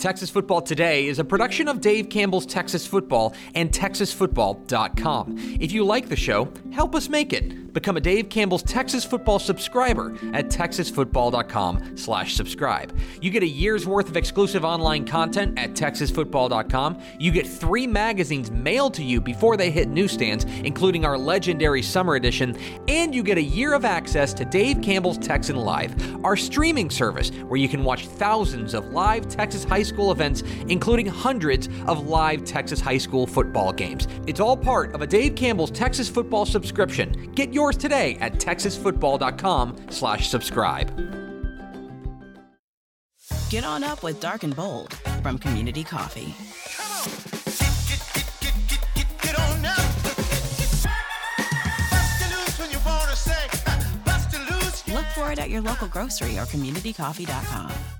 Texas Football Today is a production of Dave Campbell's Texas Football and TexasFootball.com. If you like the show, help us make it. Become a Dave Campbell's Texas Football subscriber at TexasFootball.com slash subscribe. You get a year's worth of exclusive online content at TexasFootball.com. You get three magazines mailed to you before they hit newsstands, including our legendary summer edition, and you get a year of access to Dave Campbell's Texan Live, our streaming service where you can watch thousands of live Texas high school events, including hundreds of live Texas high school football games. It's all part of a Dave Campbell's Texas Football subscription. Get yours today at texasfootball.com slash subscribe. Get on up with Dark and Bold from Community Coffee. Look for it at your local grocery or communitycoffee.com.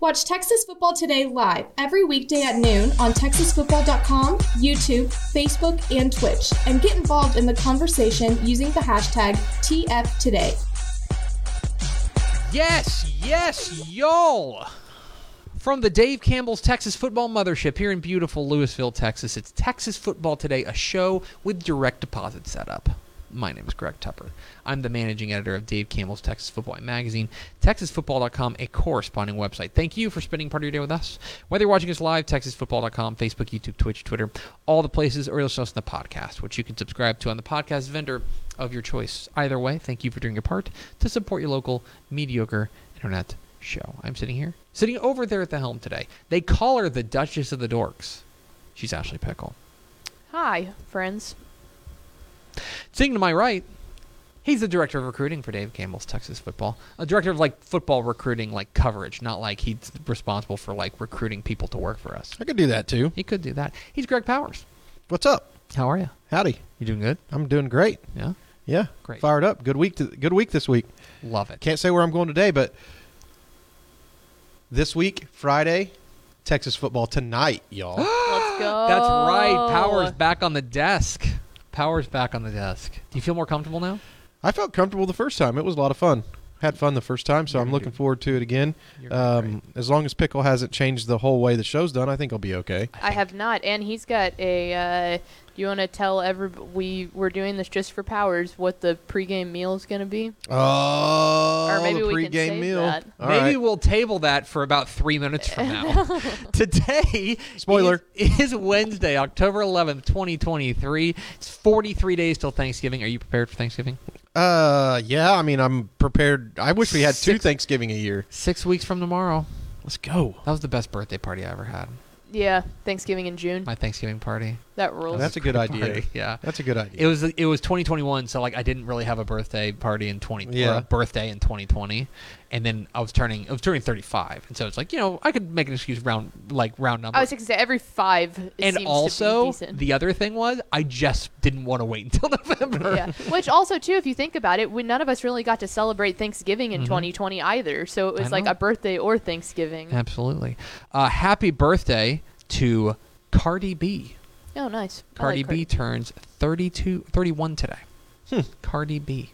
Watch Texas Football Today live every weekday at noon on TexasFootball.com, YouTube, Facebook, and Twitch, and get involved in the conversation using the hashtag TFToday. Yes, yes, y'all. From the Dave Campbell's Texas Football Mothership here in beautiful Lewisville, Texas, it's Texas Football Today, a show with direct deposit setup. My name is Greg Tepper. I'm the managing editor of Dave Campbell's Texas Football Magazine, TexasFootball.com, a corresponding website. Thank you for spending part of your day with us. Whether you're watching us live, TexasFootball.com, Facebook, YouTube, Twitch, Twitter, all the places, or you'll listen to the podcast, which you can subscribe to on the podcast vendor of your choice. Either way, thank you for doing your part to support your local mediocre internet show. I'm sitting here, sitting over there at the helm today. They call her the Duchess of the Dorks. She's Ashley Pickle. Hi, friends. Sitting to my right, he's the director of recruiting for Dave Campbell's Texas Football. A director of like football recruiting, like coverage, not like he's responsible for like recruiting people to work for us. I could do that too. He could do that. He's Greg Powers. What's up? How are you? Howdy. You doing good? I'm doing great. Yeah. Yeah. Great. Fired up. Good week. To, good week this week. Love it. Can't say where I'm going today, but this week, Friday, Texas football tonight, y'all. Let's go. That's right. Powers back on the desk. Powers back on the desk. Do you feel more comfortable now? I felt comfortable the first time. It was a lot of fun. Had fun the first time, so I'm looking forward to it again. You're Um, as long as Pickle hasn't changed the whole way the show's done, I think I'll be okay. I have not, and he's got a. Uh, do you want to tell every we we're doing this just for Powers what the pregame meal is going to be? Oh, Or maybe the we can save meal. that. All Maybe right. we'll table that for about three minutes from now. Today, Spoiler. is, is Wednesday, October 11th, 2023. It's 43 days till Thanksgiving. Are you prepared for Thanksgiving? Uh, yeah. I mean, I'm prepared. I wish we had two Six- Thanksgiving a year. Six weeks from tomorrow. Let's go. That was the best birthday party I ever had. Yeah, Thanksgiving in June. My Thanksgiving party. That rules. That's a good idea. Party, Yeah. That's a good idea. It was it was 2021, so like I didn't really have a birthday party in 20 Yeah. or a birthday in 2020, and then I was turning I was turning 35, and so it's like you know I could make an excuse round like round number. I was going to say every five. and seems to also be decent. the other thing was I just didn't want to wait until November. yeah. Which also too, if you think about it, we none of us really got to celebrate Thanksgiving in Mhm. 2020 either. So it was like a birthday or Thanksgiving. Absolutely. Uh, happy birthday to Cardi B. Oh, nice. I Cardi like B turns 32, 31 today. Hmm. Cardi B.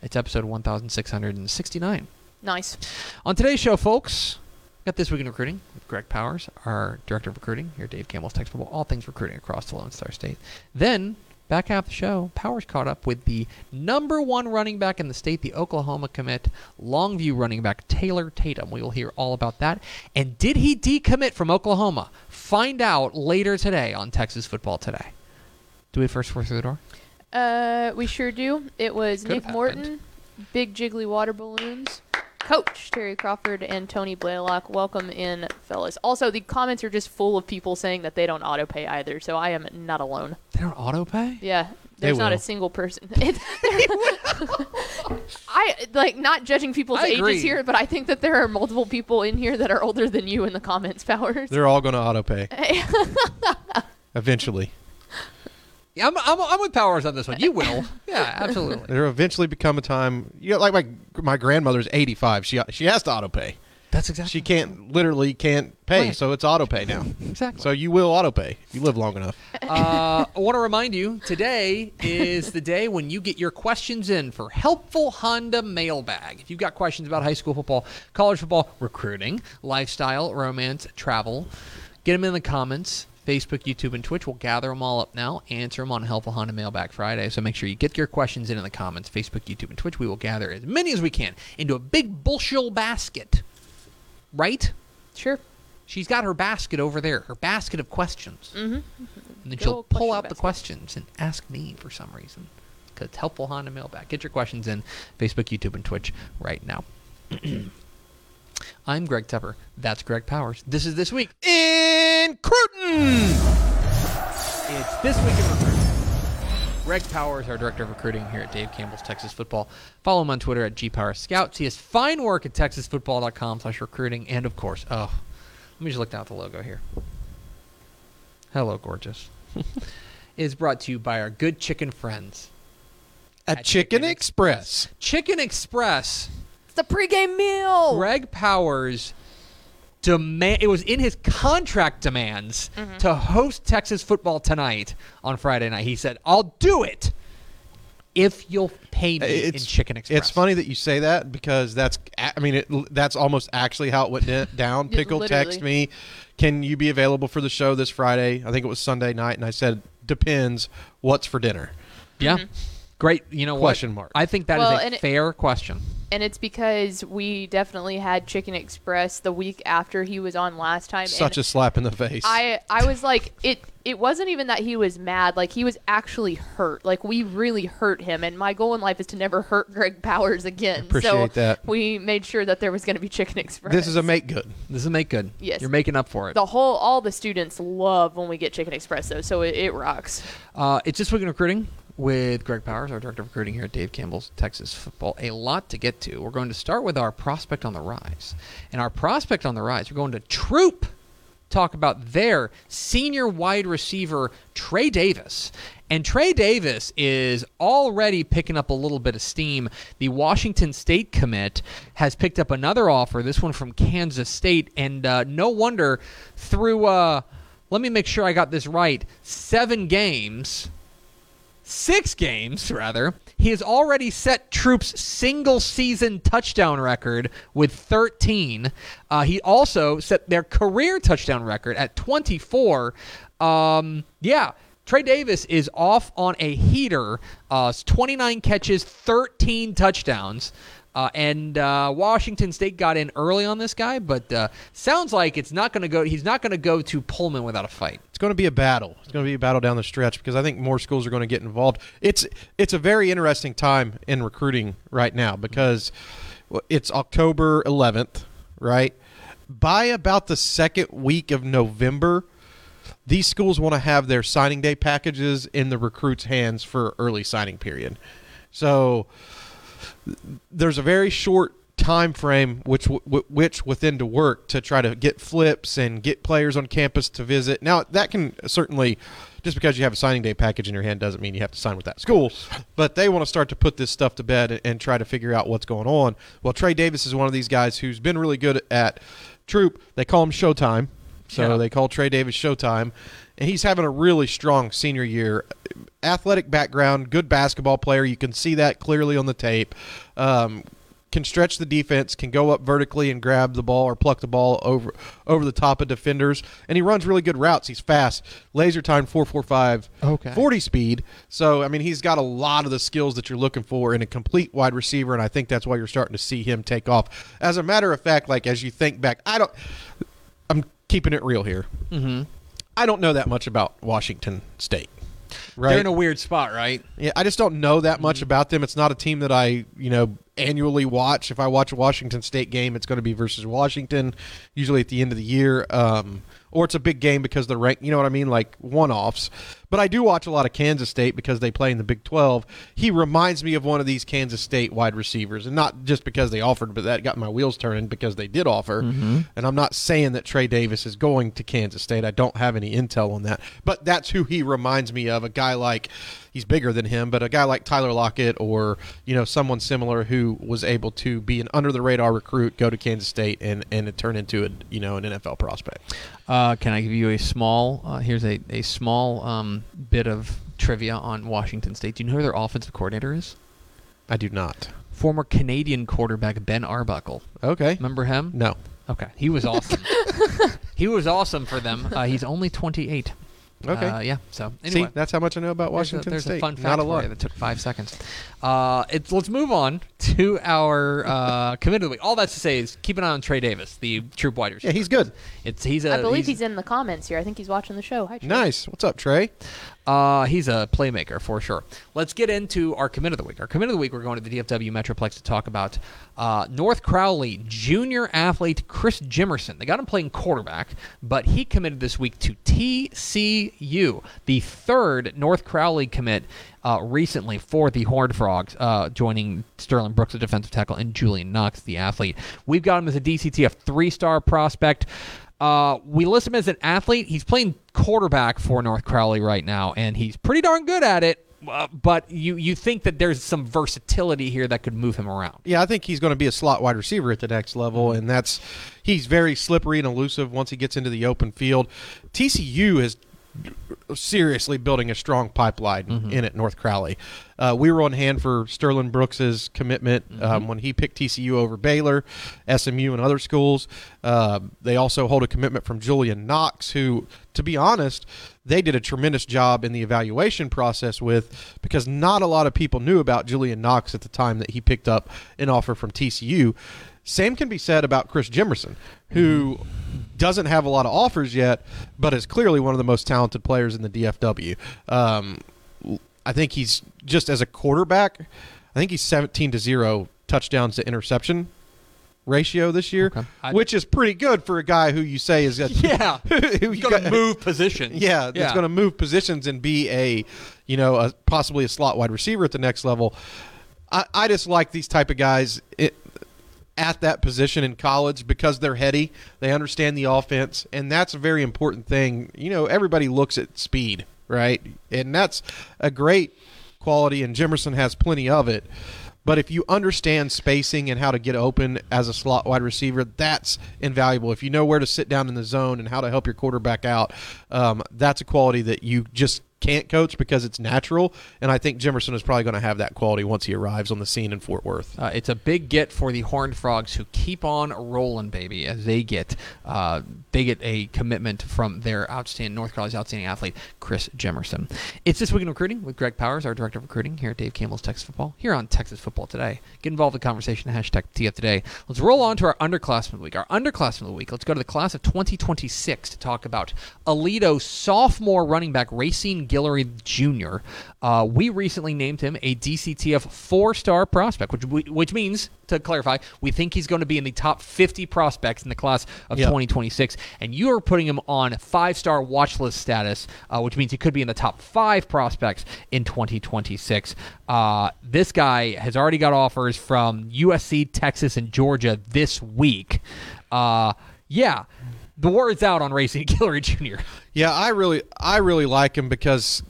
It's episode 1669. Nice. On today's show, folks, got This Week in Recruiting with Greg Powers, our Director of Recruiting here at Dave Campbell's Texas Football, all things recruiting across the Lone Star State. Then, back half the show, Powers caught up with the number one running back in the state, the Oklahoma commit, Longview running back Taylor Tatum. We will hear all about that. And did he decommit from Oklahoma? Find out later today on Texas Football Today. Do we first four through the door? Uh, we sure do. It was Could've Nick Morton. Big Jiggly Water Balloons, Coach Terry Crawford, and Tony Blaylock. Welcome in, fellas. Also, the comments are just full of people saying that they don't auto pay either, so I am not alone. They don't auto pay? Yeah. There's not a single person. It, I like not judging people's I agree. ages here, but I think that there are multiple people in here that are older than you in the comments, Powers. They're all going to auto pay eventually. Yeah, I'm, I'm, I'm with Powers on this one. You will. yeah, absolutely. There'll eventually become a time. You know, like my my grandmother's 85. She she has to auto pay. That's exactly. She can't literally can't pay, Right. so it's auto pay now. Exactly. So you will auto pay if you live long enough. uh, I want to remind you today is the day when you get your questions in for Helpful Honda Mailbag. If you've got questions about high school football, college football, recruiting, lifestyle, romance, travel, get them in the comments. Facebook, YouTube, and Twitch. We'll gather them all up now, answer them on Helpful Honda Mailbag Friday. So make sure you get your questions in in the comments. Facebook, YouTube, and Twitch. We will gather as many as we can into a big bushel basket. Right? Sure. She's got her basket over there, her basket of questions. Mm-hmm. And then Good she'll pull out the questions and ask me for some reason. Because it's helpful Honda mailbag. Get your questions in Facebook, YouTube, and Twitch right now. I'm Greg Tepper. That's Greg Powers. This is This Week. In Cruton. It's This Week in Recruiting. Greg Powers, our Director of Recruiting here at Dave Campbell's Texas Football. Follow him on Twitter at GPowersScout. See his fine work at TexasFootball.com slash recruiting. And, of course, oh, let me just look down at the logo here. Hello, gorgeous. is brought to you by our good chicken friends. At At Chicken Chicken Express. Chicken Express. It's the pregame meal. Greg Powers demand it was in his contract demands Mm-hmm. to host Texas football tonight on Friday night. He said, "I'll do it if you'll pay me in Chicken Express." It's funny that you say that because that's I mean it, that's almost actually how it went down. Pickle text literally. me, "Can you be available for the show this Friday?" I think it was Sunday night, and I said, "Depends. What's for dinner?" Yeah. Great. You know Question what? mark. I think that is Well, a and it- fair question. And it's because we definitely had Chicken Express the week after he was on last time. Such and a slap in the face. I I was like it it wasn't even that he was mad like he was actually hurt like we really hurt him and my goal in life is to never hurt Greg Powers again so Appreciate that. we made sure that there was going to be Chicken Express this is a make good. This is a make good. Yes. You're making up for it. the whole all the students love when we get Chicken Express though so it, it rocks Uh, it's this week in recruiting with Greg Powers, our director of recruiting here at Dave Campbell's Texas Football. A lot to get to. We're going to start with our prospect on the rise, and our prospect on the rise. We're going to Troup talk about their senior wide receiver Trey Davis. And Trey Davis is already picking up a little bit of steam. The Washington State commit has picked up another offer, this one from Kansas State. And uh, no wonder through, uh, let me make sure I got this right, seven games six games, rather, he has already set Troup's single season touchdown record with 13. Uh, he also set their career touchdown record at 24. Um, yeah. Trey Davis is off on a heater. Uh, 29 catches, 13 touchdowns. Uh, and uh, Washington State got in early on this guy, but uh, sounds like it's not going to go. He's not going to go to Pullman without a fight. It's going to be a battle. It's going to be a battle down the stretch because I think more schools are going to get involved. It's it's a very interesting time in recruiting right now because it's October 11th, right? By about the second week of November, these schools want to have their signing day packages in the recruits' hands for early signing period. So there's a very short time frame which w- which within to work to try to get flips and get players on campus to visit. Now that can certainly just because you have a signing day package in your hand doesn't mean you have to sign with that school, but they want to start to put this stuff to bed and, and try to figure out what's going on. Well, Trey Davis is one of these guys who's been really good at Troup. They call him Showtime. So Yeah. they call Trey Davis Showtime, and he's having a really strong senior year. Athletic background, good basketball player. You can see that clearly on the tape. Um, can stretch the defense, can go up vertically and grab the ball or pluck the ball over over the top of defenders, and he runs really good routes. He's fast, laser time 4.45, Okay. 40 speed. So I mean, he's got a lot of the skills that you're looking for in a complete wide receiver, and I think that's why you're starting to see him take off. As a matter of fact, like as you think back, I don't. I'm keeping it real here. Mm-hmm. I don't know that much about Washington State. Right. They're in a weird spot, right? Yeah, I just don't know that much about them. It's not a team that I, you know, annually watch. If I watch a Washington State game, it's going to be versus Washington, usually at the end of the year. Um, or it's a big game because the rank, you know what I mean, like one-offs. But I do watch a lot of Kansas State because they play in the Big 12. He reminds me of one of these Kansas State wide receivers, and not just because they offered, but that got my wheels turning because they did offer. And I'm not saying that Trey Davis is going to Kansas State. I don't have any intel on that, but that's who he reminds me of. A guy like he's bigger than him, but a guy like Tyler Lockett or you know someone similar who was able to be an under the radar recruit, go to Kansas State, and and turn into a you know an NFL prospect. Uh, can I give you a small? Uh, here's a a small um, bit of trivia on Washington State. Do you know who their offensive coordinator is? I do not. Former Canadian quarterback Ben Arbuckle. Okay. Remember him? No. Okay, he was awesome. he was awesome for them. Uh, he's only 28. Okay. Uh, yeah. So anyway, See, that's how much I know about there's a- Washington there's State. a fun fact not a for lot. you that took five seconds. Uh, it's let's move on to our uh, committed of the week. All that's to say is keep an eye on Trey Davis, the Troup wide receiver. Yeah, he's good. It's he's a I believe he's, he's in the comments here. I think he's watching the show. Hi, Trey. Nice. What's up, Trey? Uh, he's a playmaker for sure. Let's get into our commit of the week. Our commit of the week, we're going to the DFW Metroplex to talk about uh, North Crowley junior athlete Chris Jimerson. They got him playing quarterback, but he committed this week to TCU, the third North Crowley commit uh, recently for the Horned Frogs, uh, joining Sterling Brooks, the defensive tackle, and Julian Knox, the athlete. We've got him as a DCTF three-star prospect. Uh, we list him as an athlete. He's playing quarterback for North Crowley right now, and he's pretty darn good at it. Uh, but you you think that there's some versatility here that could move him around. Yeah, I think he's going to be a slot wide receiver at the next level, and that's he's very slippery and elusive once he gets into the open field. TCU is seriously building a strong pipeline in at North Crowley. Uh, we were on hand for Sterling Brooks's commitment um, when he picked TCU over Baylor, SMU, and other schools. Uh, they also hold a commitment from Julian Knox, who, to be honest, they did a tremendous job in the evaluation process with because not a lot of people knew about Julian Knox at the time that he picked up an offer from TCU. Same can be said about Chris Jimerson, who doesn't have a lot of offers yet, but is clearly one of the most talented players in the DFW. Um, I think he's just as a quarterback. I think he's seventeen to zero touchdowns to interception ratio this year, Okay. I- which is pretty good for a guy who you say is a, Yeah, who he's going to move positions. yeah, that's going to move positions and be a, you know, a, possibly a slot wide receiver at the next level. I, I just like these type of guys it, at that position in college because they're heady. They understand the offense, and that's a very important thing. You know, everybody looks at speed, right? And that's a great quality, and Jimerson has plenty of it. But if you understand spacing and how to get open as a slot wide receiver, that's invaluable. If you know where to sit down in the zone and how to help your quarterback out, um, that's a quality that you just can't coach because it's natural. And I think Jimerson is probably going to have that quality once he arrives on the scene in Fort Worth. Uh, it's a big get for the Horned Frogs who keep on rolling, baby, as they get uh, they get a commitment from their outstanding North Crowley's outstanding athlete, Chris Jimerson. It's this week in recruiting with Greg Powers, our director of recruiting here at Dave Campbell's Texas Football, here on Texas Football Today. Get involved in the conversation. Hashtag TF Today. Let's roll on to our underclassmen of the week. Our underclassmen of the week. Let's go to the class of 2026 to talk about Aledo sophomore running back Racine Guillory Jr. Uh, we recently named him a DCTF four-star prospect, which we, which means to clarify, we think he's going to be in the top 50 prospects in the class of Yep. 2026, and you are putting him on five-star watch list status, uh, which means he could be in the top five prospects in 2026. Uh, this guy has already got offers from USC, Texas, and Georgia this week. Uh, yeah, the word's out on Racine Guillory Jr. Yeah, I really, I really like him because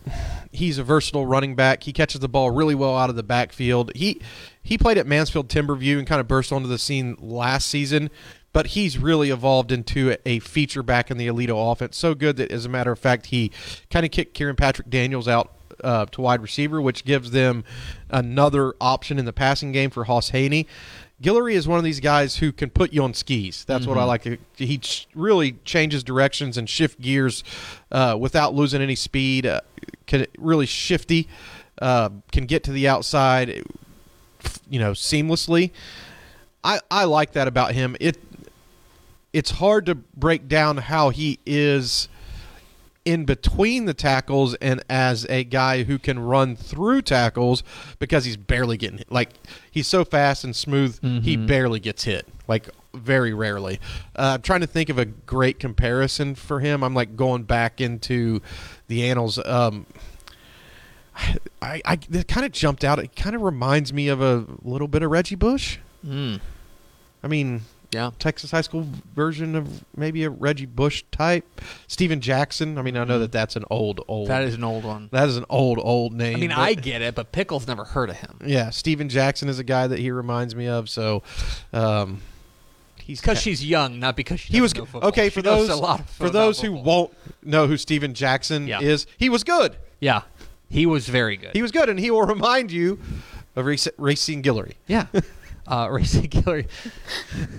he's a versatile running back. He catches the ball really well out of the backfield. He he played at Mansfield Timberview and kind of burst onto the scene last season, but he's really evolved into a feature back in the Aledo offense. So good that, as a matter of fact, he kind of kicked Kieran Patrick Daniels out uh, to wide receiver, which gives them another option in the passing game for Hauss Hejny. Guillory is one of these guys who can put you on skis. That's what I like. He ch- really changes directions and shift gears uh, without losing any speed. Uh, can really shifty. Uh, can get to the outside, you know, seamlessly. I I like that about him. It it's hard to break down how he is in between the tackles and as a guy who can run through tackles because he's barely getting hit. Like he's so fast and smooth, he barely gets hit. Like very rarely. Uh, I'm trying to think of a great comparison for him. I'm like going back into the annals. Um, I, I it kind of jumped out. It kind of reminds me of a little bit of Reggie Bush. Mm. I mean, Yeah. Texas high school version of maybe a Reggie Bush type. Steven Jackson. I mean, I know that that's an old, old. That is an old one. that is an old, old name. I mean, but- I get it, but Pickles never heard of him. yeah, Steven Jackson is a guy that he reminds me of. So, um, he's Because she's young, not because she he was okay She for those a lot of for those who won't know who Steven Jackson Yeah. is. He was good. Yeah, he was very good. He was good, and he will remind you of Racine Guillory. yeah. Uh, Racing Killer.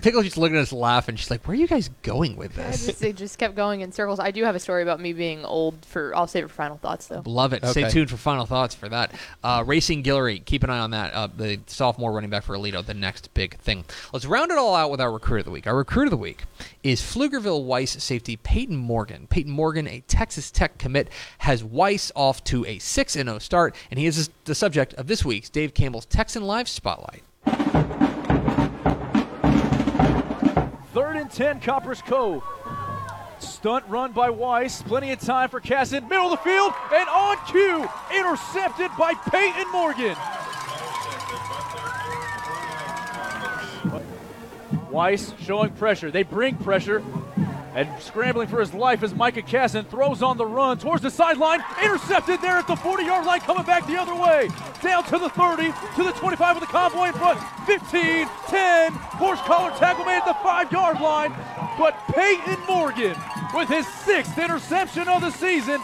Pickles just looking at us laughing. She's like, "Where are you guys going with I this?" just, they just kept going in circles. I do have a story about me being old for. I'll save it for final thoughts though. Love it. Stay tuned for final thoughts for that. Uh, Racine Guillory, keep an eye on that. Uh, the sophomore running back for Aledo, the next big thing. Let's round it all out with our recruit of the week. Our recruit of the week is Pflugerville Weiss safety Peyton Morgan. Peyton Morgan, a Texas Tech commit, has Weiss off to a 6 0 start, and he is the subject of this week's Dave Campbell's Texan Live Spotlight. Third and 10, Copperas Cove. Stunt run by Weiss. Plenty of time for Casson. Middle of the field and on cue. Intercepted by Peyton Morgan. Weiss showing pressure. They bring pressure. And scrambling for his life as Micah Casson throws on the run towards the sideline. Intercepted there at the 40 yard line, coming back the other way. Down to the 30, to the 25 with the convoy in front. 15, 10, horse collar tackle made at the 5 yard line. But Peyton Morgan, with his sixth interception of the season,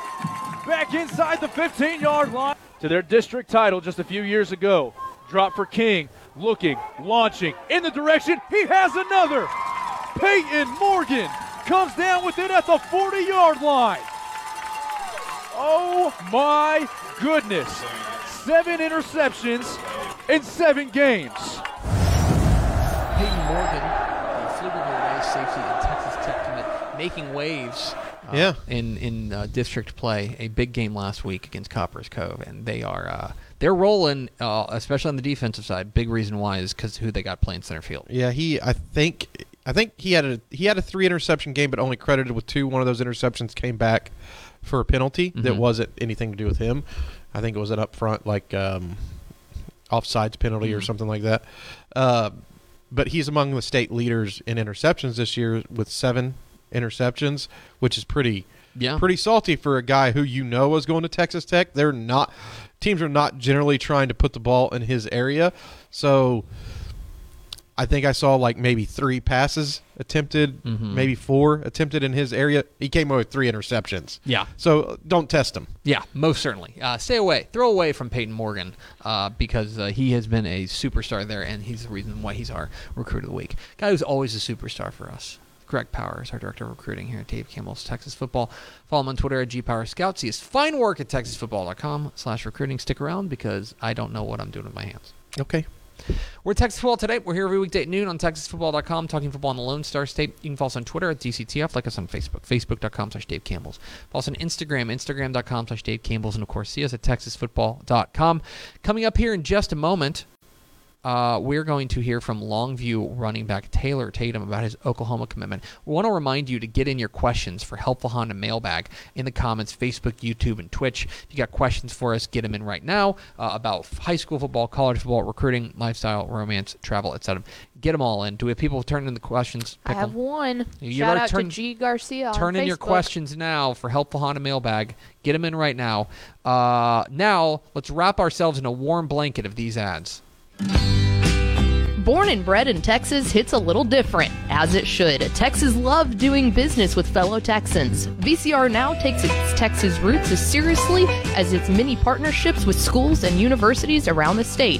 back inside the 15 yard line to their district title just a few years ago. Drop for King, looking, launching in the direction. He has another. Peyton Morgan comes down with it at the 40 yard line. Oh my goodness. Seven interceptions in seven games. Peyton Morgan, the Pflugerville Weiss safety and Texas Tech commit, making waves. uh, Yeah. In in uh, district play, a big game last week against Copperas Cove, and they are uh, they're rolling, uh, especially on the defensive side. Big reason why is because who they got playing center field. Yeah, he. I think. I think he had a he had a three interception game, but only credited with two. One of those interceptions came back for a penalty that Mhm. wasn't anything to do with him. I think it was an up front like um, offsides penalty or Mhm. something like that. Uh, but he's among the state leaders in interceptions this year with seven interceptions, which is pretty Yeah. pretty salty for a guy who you know is going to Texas Tech. They're not teams are not generally trying to put the ball in his area. So I think I saw like maybe three passes attempted, Mhm. maybe four attempted in his area. He came away with three interceptions. Yeah. So uh, don't test him. Yeah, most certainly. Uh, stay away, throw away from Peyton Morgan uh, because uh, he has been a superstar there, and he's the reason why he's our recruit of the week. Guy who's always a superstar for us. Greg Powers, our director of recruiting here at Dave Campbell's Texas Football. Follow him on Twitter at gpowerscouts. He has fine work at texasfootball.com slash recruiting. Stick around because I don't know what I'm doing with my hands. Okay. We're Texas Football today. We're here every weekday at noon on TexasFootball.com, talking football in the Lone Star State. You can follow us on Twitter at DCTF, like us on Facebook, Facebook.com slash Dave Campbell's. Follow us on Instagram, Instagram.com slash Dave Campbell's, and of course, see us at TexasFootball.com. Coming up here in just a moment, uh, we're going to hear from Longview running back Taylor Tatum about his Oklahoma commitment. We want to remind you to get in your questions for Helpful Honda Mailbag in the comments, Facebook, YouTube, and Twitch. If you got questions for us, get them in right now uh, about high school football, college football, recruiting, lifestyle, romance, travel, etc. Get them all in. Do we have people turning in the questions? I have Pickle? one. You Shout out turned- to G Garcia. Turn in your questions now for Helpful Honda Mailbag. Get them in right now. Uh, now, let's wrap ourselves in a warm blanket of these ads. Born and bred in Texas hits a little different, as it should. Texas loves doing business with fellow Texans. VCR now takes its Texas roots as seriously as its many partnerships with schools and universities around the state.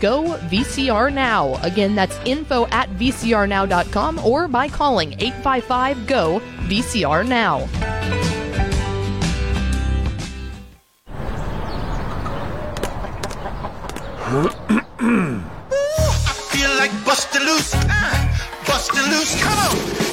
GO VCR Now. Again, that's info at vcrnow.com or by calling 855 GO VCR Now. feel like busting loose. Ah, busting loose. Come on.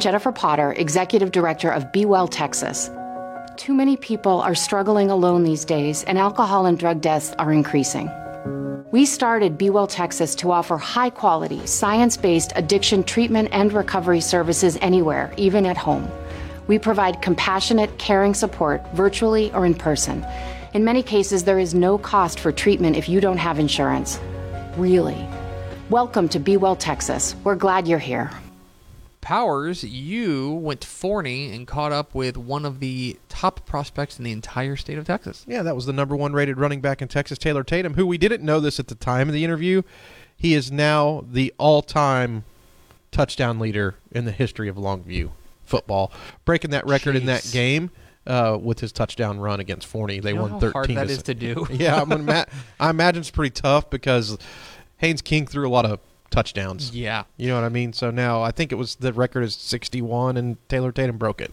Jennifer Potter, Executive Director of Be Well Texas. Too many people are struggling alone these days, and alcohol and drug deaths are increasing. We started Be Well Texas to offer high quality, science based addiction treatment and recovery services anywhere, even at home. We provide compassionate, caring support virtually or in person. In many cases, there is no cost for treatment if you don't have insurance. Really. Welcome to Be Well Texas. We're glad you're here. Powers, you went to Forney and caught up with one of the top prospects in the entire state of Texas. Yeah, that was the number one rated running back in Texas, Taylor Tatum, who we didn't know this at the time of the interview. He is now the all time touchdown leader in the history of Longview football, breaking that record in that game. Uh, with his touchdown run against Forney, they You know won how thirteen. hard that to is to do? yeah, I'm ima- I imagine it's pretty tough because Haynes King threw a lot of touchdowns. Yeah. You know what I mean? So now I think it was the record is 61, and Taylor Tatum broke it.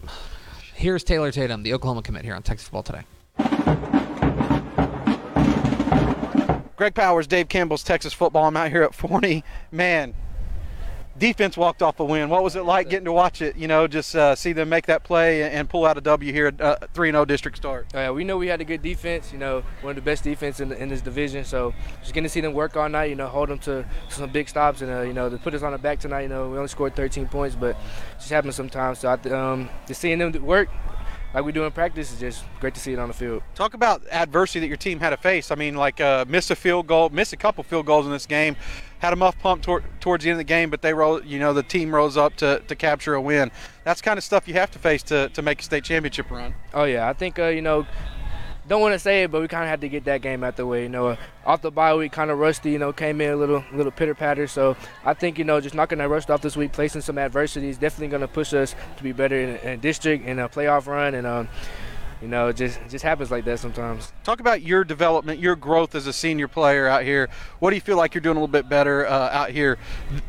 Here's Taylor Tatum, the Oklahoma commit here on Texas Football Today. Greg Powers, Dave Campbell's Texas football. I'm out here at Forney. Man, defense walked off a win. What was it like getting to watch it? You know, just uh, see them make that play and pull out a W here at 3 0 district start. Uh, we know we had a good defense, you know, one of the best defense in, in this division. So just getting to see them work all night, you know, hold them to some big stops, and uh, you know, to put us on the back tonight. You know, we only scored 13 points, but just happens sometimes. So I, um, just seeing them work like we do in practice is just great to see it on the field. Talk about adversity that your team had to face. I mean, like uh, missed a field goal, missed a couple field goals in this game, had a muff pump tor- towards the end of the game, but they roll, you know, the team rose up to, to capture a win. That's kind of stuff you have to face to, to make a state championship run. Oh yeah, I think uh, you know. Don't want to say it, but we kind of had to get that game out the way. You know, off the bye week, kind of rusty. You know, came in a little, little pitter patter. So I think you know, just knocking that rust off this week, placing some adversity is definitely going to push us to be better in, in district in a playoff run. And um, you know, it just it just happens like that sometimes. Talk about your development, your growth as a senior player out here. What do you feel like you're doing a little bit better uh, out here?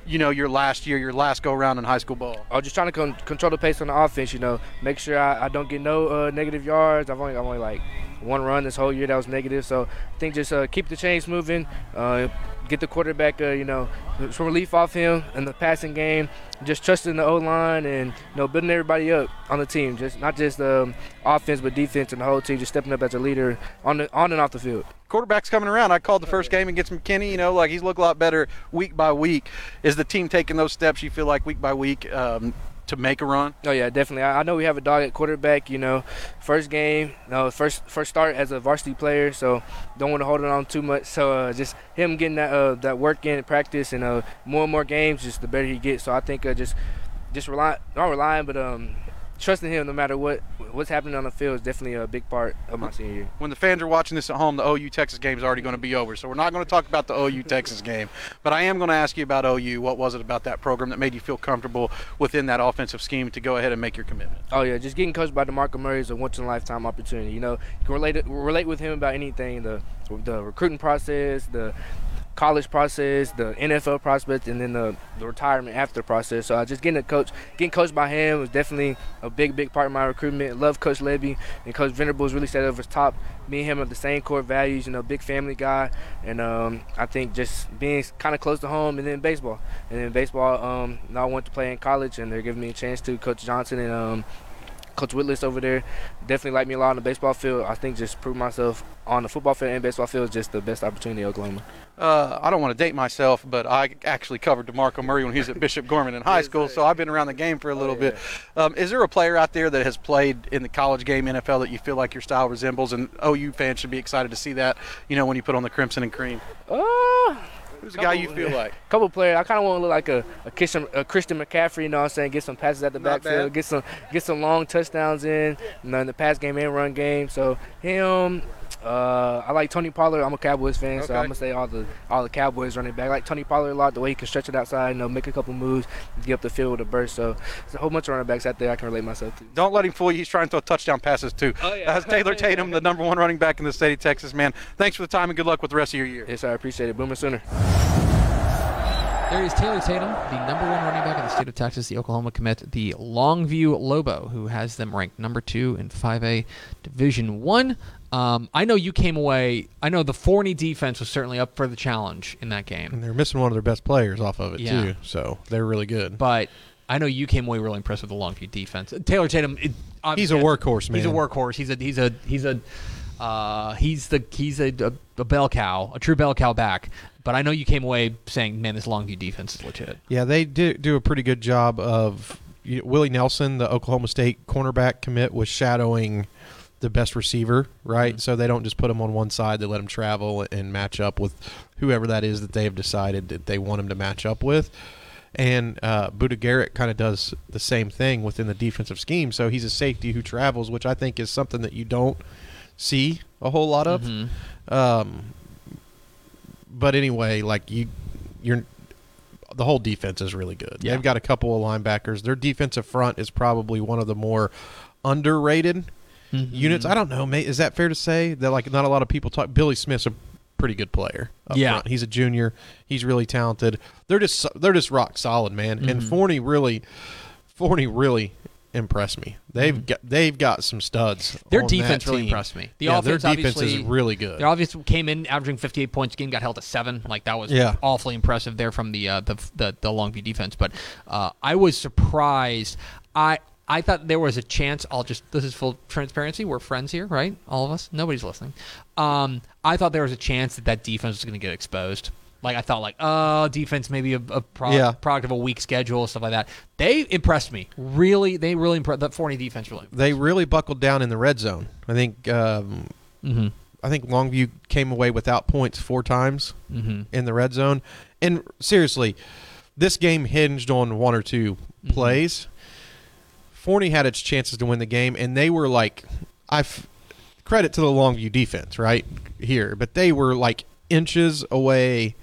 You know, your last year, your last go around in high school ball. I'm just trying to con- control the pace on the offense. You know, make sure I, I don't get no uh, negative yards. I've only I'm only like one run this whole year that was negative. So I think just uh, keep the chains moving. Uh, get the quarterback, uh, you know, some relief off him in the passing game. Just trusting the O line and you know building everybody up on the team. Just not just um, offense but defense and the whole team. Just stepping up as a leader on the on and off the field. Quarterback's coming around. I called the first game against McKinney. You know, like he's looked a lot better week by week. Is the team taking those steps? You feel like week by week um, to make a run? Oh yeah, definitely. I, I know we have a dog at quarterback. You know, first game, no, first first start as a varsity player, so don't want to hold it on too much. So uh, just him getting that uh, that work in practice and uh, more and more games, just the better he gets. So I think uh, just just rely not relying, but um, trusting him no matter what what's happening on the field is definitely a big part of my senior year. When the fans are watching this at home, the OU Texas game is already going to be over. So we're not going to talk about the OU Texas game. But I am going to ask you about OU. What was it about that program that made you feel comfortable within that offensive scheme to go ahead and make your commitment? Oh yeah, just getting coached by DeMarco Murray is a once in a lifetime opportunity. You know, you can relate relate with him about anything the the recruiting process, the college process, the NFL prospect, and then the, the retirement after process. So uh, just getting a coach, getting coached by him was definitely a big, big part of my recruitment. Love Coach Lebby and Coach Venables really set over top. Me and him have the same core values, you know, big family guy, and um, I think just being kind of close to home, and then baseball, and then baseball. Um, I went to play in college, and they're giving me a chance to. Coach Johnson and um, Coach Willits over there definitely liked me a lot on the baseball field. I think just prove myself on the football field and baseball field is just the best opportunity in Oklahoma. Uh, I don't want to date myself, but I actually covered DeMarco Murray when he was at Bishop Gorman in high school, so I've been around the game for a little bit. Um, is there a player out there that has played in the college game, NFL, that you feel like your style resembles? And OU fans should be excited to see that, you know, when you put on the crimson and cream. Uh, Who's the guy you feel like? A couple players. I kind of want to look like a, a, Christian, a Christian McCaffrey. You know what I'm saying? Get some passes at the Not backfield. bad. Get some get some long touchdowns in. You know, in the pass game and run game. So him. Uh, I like Tony Pollard. I'm a Cowboys fan, so I'm gonna say all the all the Cowboys running back. I like Tony Pollard a lot. The way he can stretch it outside, you know, make a couple moves, get up the field with a burst. So there's a whole bunch of running backs out there I can relate myself to. Don't let him fool you. He's trying to throw touchdown passes, too. Oh, yeah. That's Taylor Tatum, the number one running back in the state of Texas, man. Thanks for the time and good luck with the rest of your year. Yes. I appreciate it. Boomer Sooner. There is Taylor Tatum, the number one running back in the state of Texas, the Oklahoma commit, the Longview Lobo, who has them ranked number two in 5A Division One. Um, I know you came away. I know the Forney defense was certainly up for the challenge in that game, And they're missing one of their best players off of it Yeah. too. So they're really good. but I know you came away really impressed with the Longview defense. Taylor Tatum, it, He's a workhorse, man. He's a workhorse. He's a he's a he's a uh, he's the he's a, a, a bell cow, a true bell cow back. But I know you came away saying, "Man, this Longview defense is legit." Yeah, they do do a pretty good job of you Willie Nelson, the Oklahoma State cornerback commit, was shadowing the best receiver, right? Mm-hmm. So they don't just put him on one side; they let him travel and match up with whoever that is that they've decided that they want him to match up with. And uh, Buda Garrett kind of does the same thing within the defensive scheme. So he's a safety who travels, which I think is something that you don't see a whole lot of. Mm-hmm. Um, but anyway, like you, you're the whole defense is really good. Yeah. They've got a couple of linebackers. Their defensive front is probably one of the more underrated Mm-hmm. units. I don't know. Is that fair to say that like not a lot of people talk? Billy Smith's a pretty good player. Yeah. front. he's a junior. He's really talented. They're just they're just rock solid, man. And Mhm. Forney really, Forney really impressed me. They've got they've got some studs. Mm-hmm. Their defense really impressed me. The yeah, offense their defense is really good. They obviously came in averaging 58 points. Game got held to seven. Like that was Yeah. awfully impressive there from the uh, the, the the Longview defense. But uh, I was surprised. I I thought there was a chance. I'll just this is full transparency. We're friends here, right? All of us. Nobody's listening. Um, I thought there was a chance that that defense was going to get exposed. Like I thought, like oh, defense maybe a, a pro- Yeah. product of a weak schedule, stuff like that. They impressed me. Really, they really impressed. That Forney defense really. they really buckled down in the red zone. I think um, Mhm. I think Longview came away without points four times Mhm. in the red zone. And seriously, this game hinged on one or 2 Mm-hmm. plays. Forney had its chances to win the game, and they were like, I credit to the Longview defense right here, but they were like inches away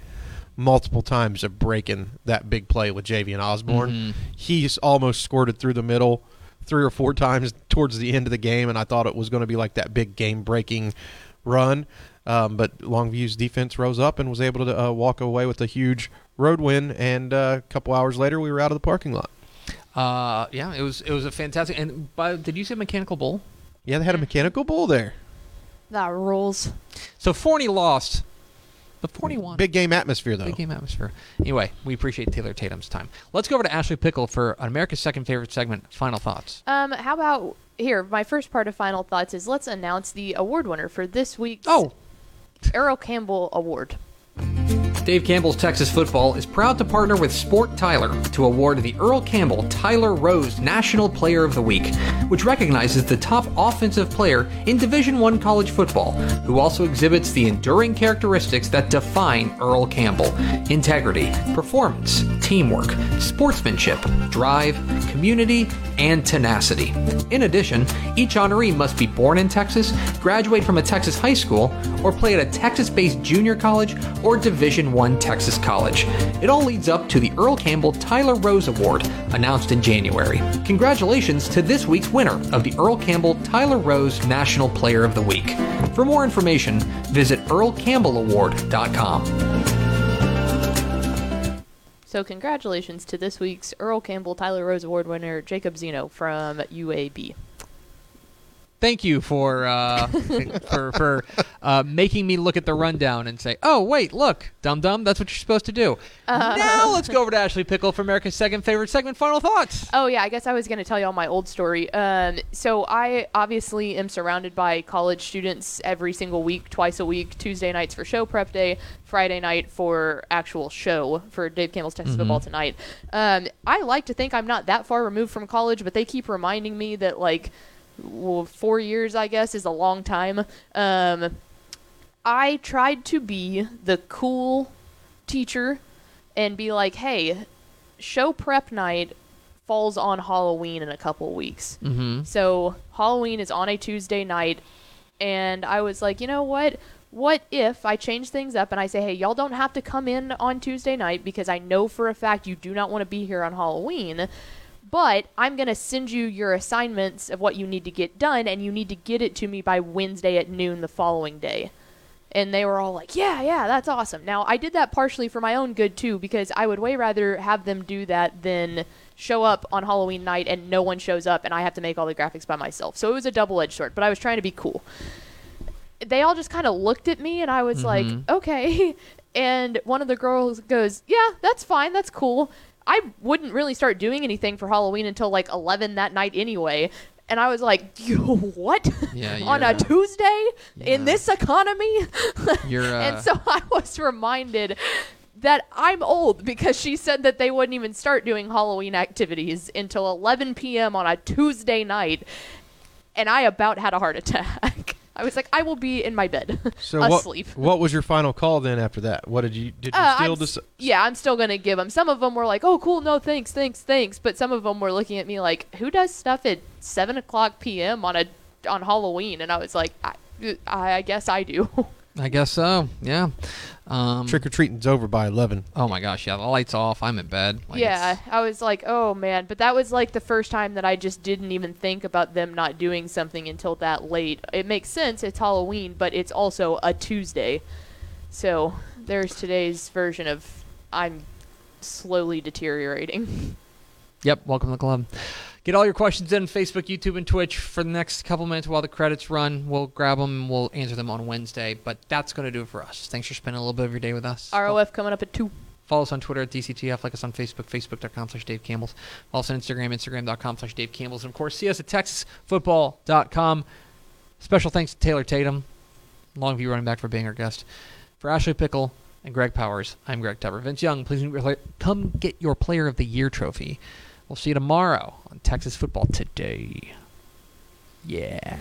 multiple times of breaking that big play with Javian Osborne. Mhm. He's almost squirted through the middle three or four times towards the end of the game, and I thought it was going to be like that big game breaking run. Um, but Longview's defense rose up and was able to uh, walk away with a huge road win. And uh, a couple hours later, we were out of the parking lot. Uh, yeah, it was it was a fantastic. And by, did you say mechanical bull? Yeah, they had a mechanical bull there. That rules. So Forney lost, but Forney won. Big game atmosphere, though. Big game atmosphere. Anyway, we appreciate Taylor Tatum's time. Let's go over to Ashley Pickle for America's second favorite segment. Final thoughts. Um, how about here? My first part of final thoughts is let's announce the award winner for this week's Oh. Earl Campbell Award. Dave Campbell's Texas Football is proud to partner with Sport Tyler to award the Earl Campbell Tyler Rose National Player of the Week, which recognizes the top offensive player in Division I college football, who also exhibits the enduring characteristics that define Earl Campbell integrity, performance, teamwork, sportsmanship, drive, community, and tenacity. In addition, each honoree must be born in Texas, graduate from a Texas high school, or play at a Texas-based junior college or Division I Texas college. It all leads up to the Earl Campbell Tyler Rose Award, announced in January. Congratulations to this week's winner of the Earl Campbell Tyler Rose National Player of the Week. For more information, visit earlcampbellaward.com. So, congratulations to this week's Earl Campbell Tyler Rose Award winner, Jacob Zeno from UAB. Thank you for uh, for for uh, making me look at the rundown and say, "Oh, wait, look, dum dum, that's what you're supposed to do." Uh, now let's go over to Ashley Pickle for America's second favorite segment. Final thoughts. Oh yeah, I guess I was going to tell you all my old story. Um, so I obviously am surrounded by college students every single week, twice a week. Tuesday nights for show prep day, Friday night for actual show for Dave Campbell's Texas Mhm. Football Tonight. Um, I like to think I'm not that far removed from college, but they keep reminding me that like, well, four years I guess is a long time. Um, I tried to be the cool teacher and be like, hey, show prep night falls on Halloween in a couple weeks. Mm-hmm. So Halloween is on a Tuesday night, and I was like, you know what? What if I change things up and I say, hey, y'all don't have to come in on Tuesday night because I know for a fact you do not want to be here on Halloween. But I'm going to send you your assignments of what you need to get done, and you need to get it to me by Wednesday at noon the following day. And they were all like, yeah, yeah, that's awesome. Now, I did that partially for my own good, too, because I would way rather have them do that than show up on Halloween night and no one shows up and I have to make all the graphics by myself. So it was a double edged sword, but I was trying to be cool. They all just kind of looked at me and I was like, Mhm. okay. And one of the girls goes, yeah, that's fine, that's cool. I wouldn't really start doing anything for Halloween until like 11 that night anyway. And I was like, "You what? Yeah, on a Tuesday in this economy?" You're, uh, and so I was reminded that I'm old because she said that they wouldn't even start doing Halloween activities until 11 p.m. on a Tuesday night, and I about had a heart attack. I was like, I will be in my bed So what, asleep. what was your final call then after that? What did you did you Uh, still I'm s- yeah, I'm still gonna give them. Some of them were like, "Oh, cool, no thanks, thanks, thanks," but some of them were looking at me like, "Who does stuff at seven o'clock p.m. on a on Halloween?" And I was like, "I, I guess I do." I guess so. Yeah. Um, Trick or treating's over by eleven. Oh my gosh! Yeah, the lights off. I'm in bed. Like, yeah, I was like, "Oh man," but that was like the first time that I just didn't even think about them not doing something until that late. It makes sense. It's Halloween, but it's also a Tuesday, so there's today's version of I'm slowly deteriorating. Yep. Welcome to the club. Get all your questions in Facebook, YouTube, and Twitch for the next couple minutes while the credits run. We'll grab them and we'll answer them on Wednesday. But that's going to do it for us. Thanks for spending a little bit of your day with us. ROF coming up at two. Follow us on Twitter at DCTF. Like us on Facebook, facebook.com slash Dave Campbell's. Follow us on Instagram, instagram.com slash Dave Campbell's. And of course, see us at texasfootball.com. Special thanks to Taylor Tatum, Longview running back, for being our guest. For Ashley Pickle and Greg Powers, I'm Greg Tepper. Vince Young, please come get your Player of the Year trophy. We'll see you tomorrow on Texas Football Today. Yeah.